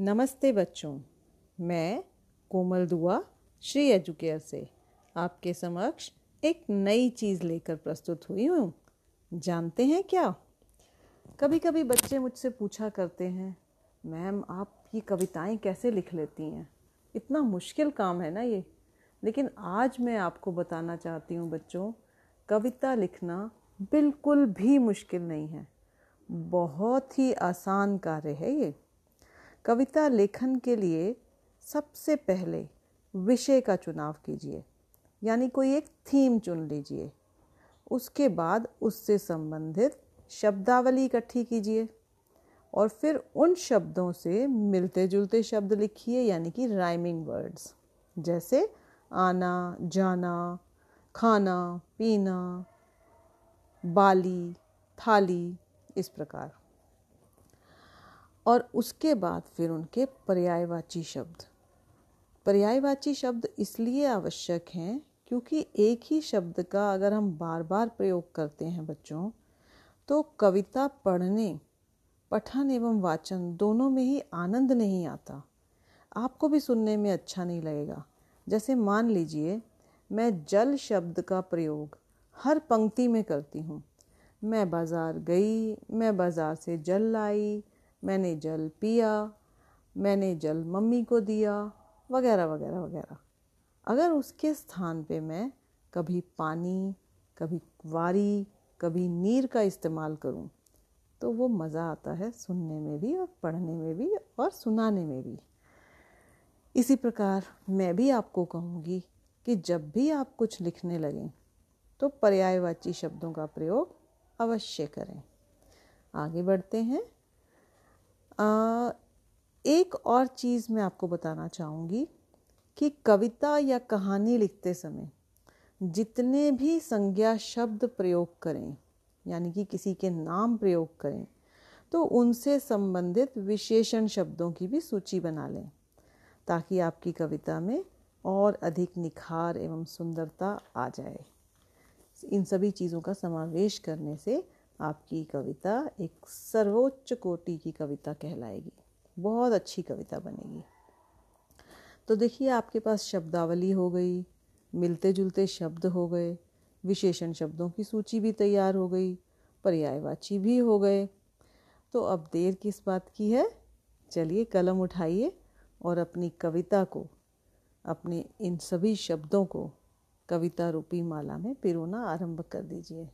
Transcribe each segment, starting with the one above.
नमस्ते बच्चों, मैं कोमल दुआ, श्री एजुकेयर से आपके समक्ष एक नई चीज़ लेकर प्रस्तुत हुई हूँ। जानते हैं क्या? कभी कभी बच्चे मुझसे पूछा करते हैं, मैम, आप ये कविताएँ कैसे लिख लेती हैं? इतना मुश्किल काम है ना ये। लेकिन आज मैं आपको बताना चाहती हूँ बच्चों, कविता लिखना बिल्कुल भी मुश्किल नहीं है। बहुत ही आसान कार्य है ये। कविता लेखन के लिए सबसे पहले विषय का चुनाव कीजिए, यानी कोई एक थीम चुन लीजिए। उसके बाद उससे संबंधित शब्दावली इकट्ठी कीजिए और फिर उन शब्दों से मिलते जुलते शब्द लिखिए, यानी कि राइमिंग वर्ड्स जैसे आना, जाना, खाना, पीना, बाली, थाली, इस प्रकार। और उसके बाद फिर उनके पर्यायवाची शब्द। पर्यायवाची शब्द इसलिए आवश्यक हैं क्योंकि एक ही शब्द का अगर हम बार बार प्रयोग करते हैं बच्चों तो कविता पढ़ने, पठन एवं वाचन दोनों में ही आनंद नहीं आता। आपको भी सुनने में अच्छा नहीं लगेगा। जैसे मान लीजिए, मैं जल शब्द का प्रयोग हर पंक्ति में करती हूँ। मैं बाज़ार गई, मैं बाज़ार से जल लाई मैंने जल पिया, मैंने जल मम्मी को दिया, वगैरह वगैरह वगैरह। अगर उसके स्थान पे मैं कभी पानी, कभी वारी, कभी नीर का इस्तेमाल करूँ तो वो मज़ा आता है सुनने में भी और पढ़ने में भी और सुनाने में भी। इसी प्रकार मैं भी आपको कहूँगी कि जब भी आप कुछ लिखने लगें तो पर्यायवाची शब्दों का प्रयोग अवश्य करें। आगे बढ़ते हैं। एक और चीज़ मैं आपको बताना चाहूँगी कि कविता या कहानी लिखते समय जितने भी संज्ञा शब्द प्रयोग करें, यानी कि किसी के नाम प्रयोग करें तो उनसे संबंधित विशेषण शब्दों की भी सूची बना लें, ताकि आपकी कविता में और अधिक निखार एवं सुंदरता आ जाए। इन सभी चीज़ों का समावेश करने से आपकी कविता एक सर्वोच्च कोटि की कविता कहलाएगी। बहुत अच्छी कविता बनेगी। तो देखिए, आपके पास शब्दावली हो गई मिलते जुलते शब्द हो गए, विशेषण शब्दों की सूची भी तैयार हो गई, पर्यायवाची भी हो गए। तो अब देर किस बात की है? चलिए कलम उठाइए और अपनी कविता को, अपने इन सभी शब्दों को कविता रूपी माला में पिरोना आरंभ कर दीजिए।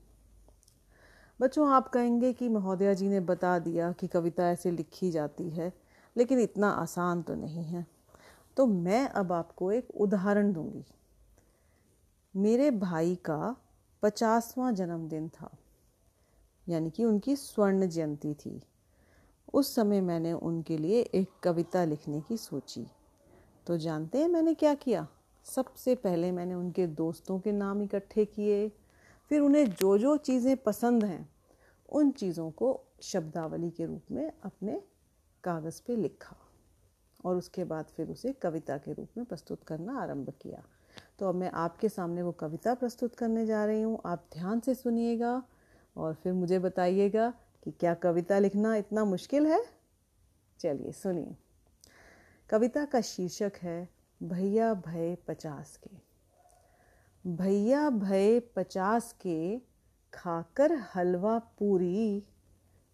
बच्चों, आप कहेंगे कि महोदया जी ने बता दिया कि कविता ऐसे लिखी जाती है, लेकिन इतना आसान तो नहीं है। तो मैं अब आपको एक उदाहरण दूँगी। मेरे भाई का पचासवां जन्मदिन था, यानी कि उनकी स्वर्ण जयंती थी। उस समय मैंने उनके लिए एक कविता लिखने की सोची। तो जानते हैं मैंने क्या किया? सबसे पहले मैंने उनके दोस्तों के नाम इकट्ठे किए फिर उन्हें जो जो चीज़ें पसंद हैं, उन चीज़ों को शब्दावली के रूप में अपने कागज़ पे लिखा और उसके बाद फिर उसे कविता के रूप में प्रस्तुत करना आरंभ किया। तो अब मैं आपके सामने वो कविता प्रस्तुत करने जा रही हूँ। आप ध्यान से सुनिएगा और फिर मुझे बताइएगा कि क्या कविता लिखना इतना मुश्किल है? चलिए सुनिए। कविता का शीर्षक है, भैया भय पचास के। भैया भय पचास के खाकर हलवा पूरी।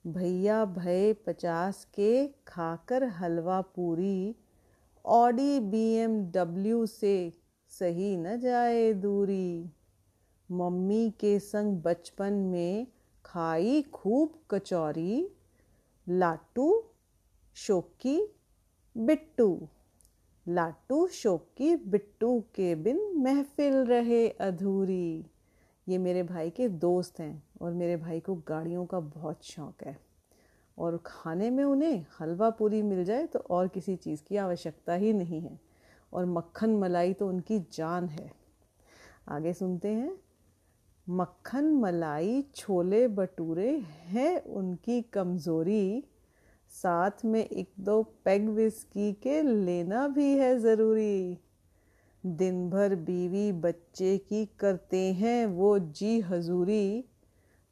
भैया भय पचास के खाकर हलवा पूरी। ऑडी बी एम डब्ल्यू से सही न जाए दूरी। मम्मी के संग बचपन में खाई खूब कचौरी। लाटू, शोकी, बिट्टू। लाटू शोकी बिट्टू के बिन महफिल रहे अधूरी। ये मेरे भाई के दोस्त हैं और मेरे भाई को गाड़ियों का बहुत शौक़ है। और खाने में उन्हें हलवा पूरी मिल जाए तो और किसी चीज़ की आवश्यकता ही नहीं है। और मक्खन मलाई तो उनकी जान है। आगे सुनते हैं। मक्खन मलाई छोले भटूरे हैं उनकी कमज़ोरी। साथ में एक दो पैग विस्की के लेना भी है ज़रूरी। दिन भर बीवी बच्चे की करते हैं वो जी हजूरी।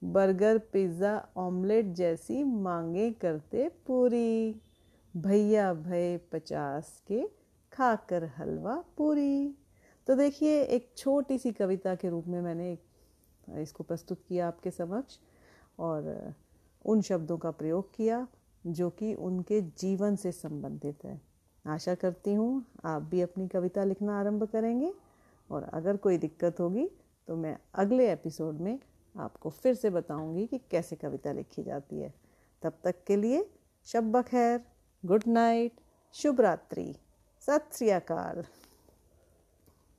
बर्गर, पिज़्ज़ा, ऑमलेट जैसी मांगे करते पूरी। भैया भय पचास के खाकर हलवा पूरी। तो देखिए, एक छोटी सी कविता के रूप में मैंने इसको प्रस्तुत किया आपके समक्ष और उन शब्दों का प्रयोग किया। जो कि उनके जीवन से संबंधित है। आशा करती हूँ आप भी अपनी कविता लिखना आरंभ करेंगे और अगर कोई दिक्कत होगी तो मैं अगले एपिसोड में आपको फिर से बताऊँगी कि कैसे कविता लिखी जाती है। तब तक के लिए शब खैर गुड नाइट, शुभ रात्रि, सत श्री अकाल।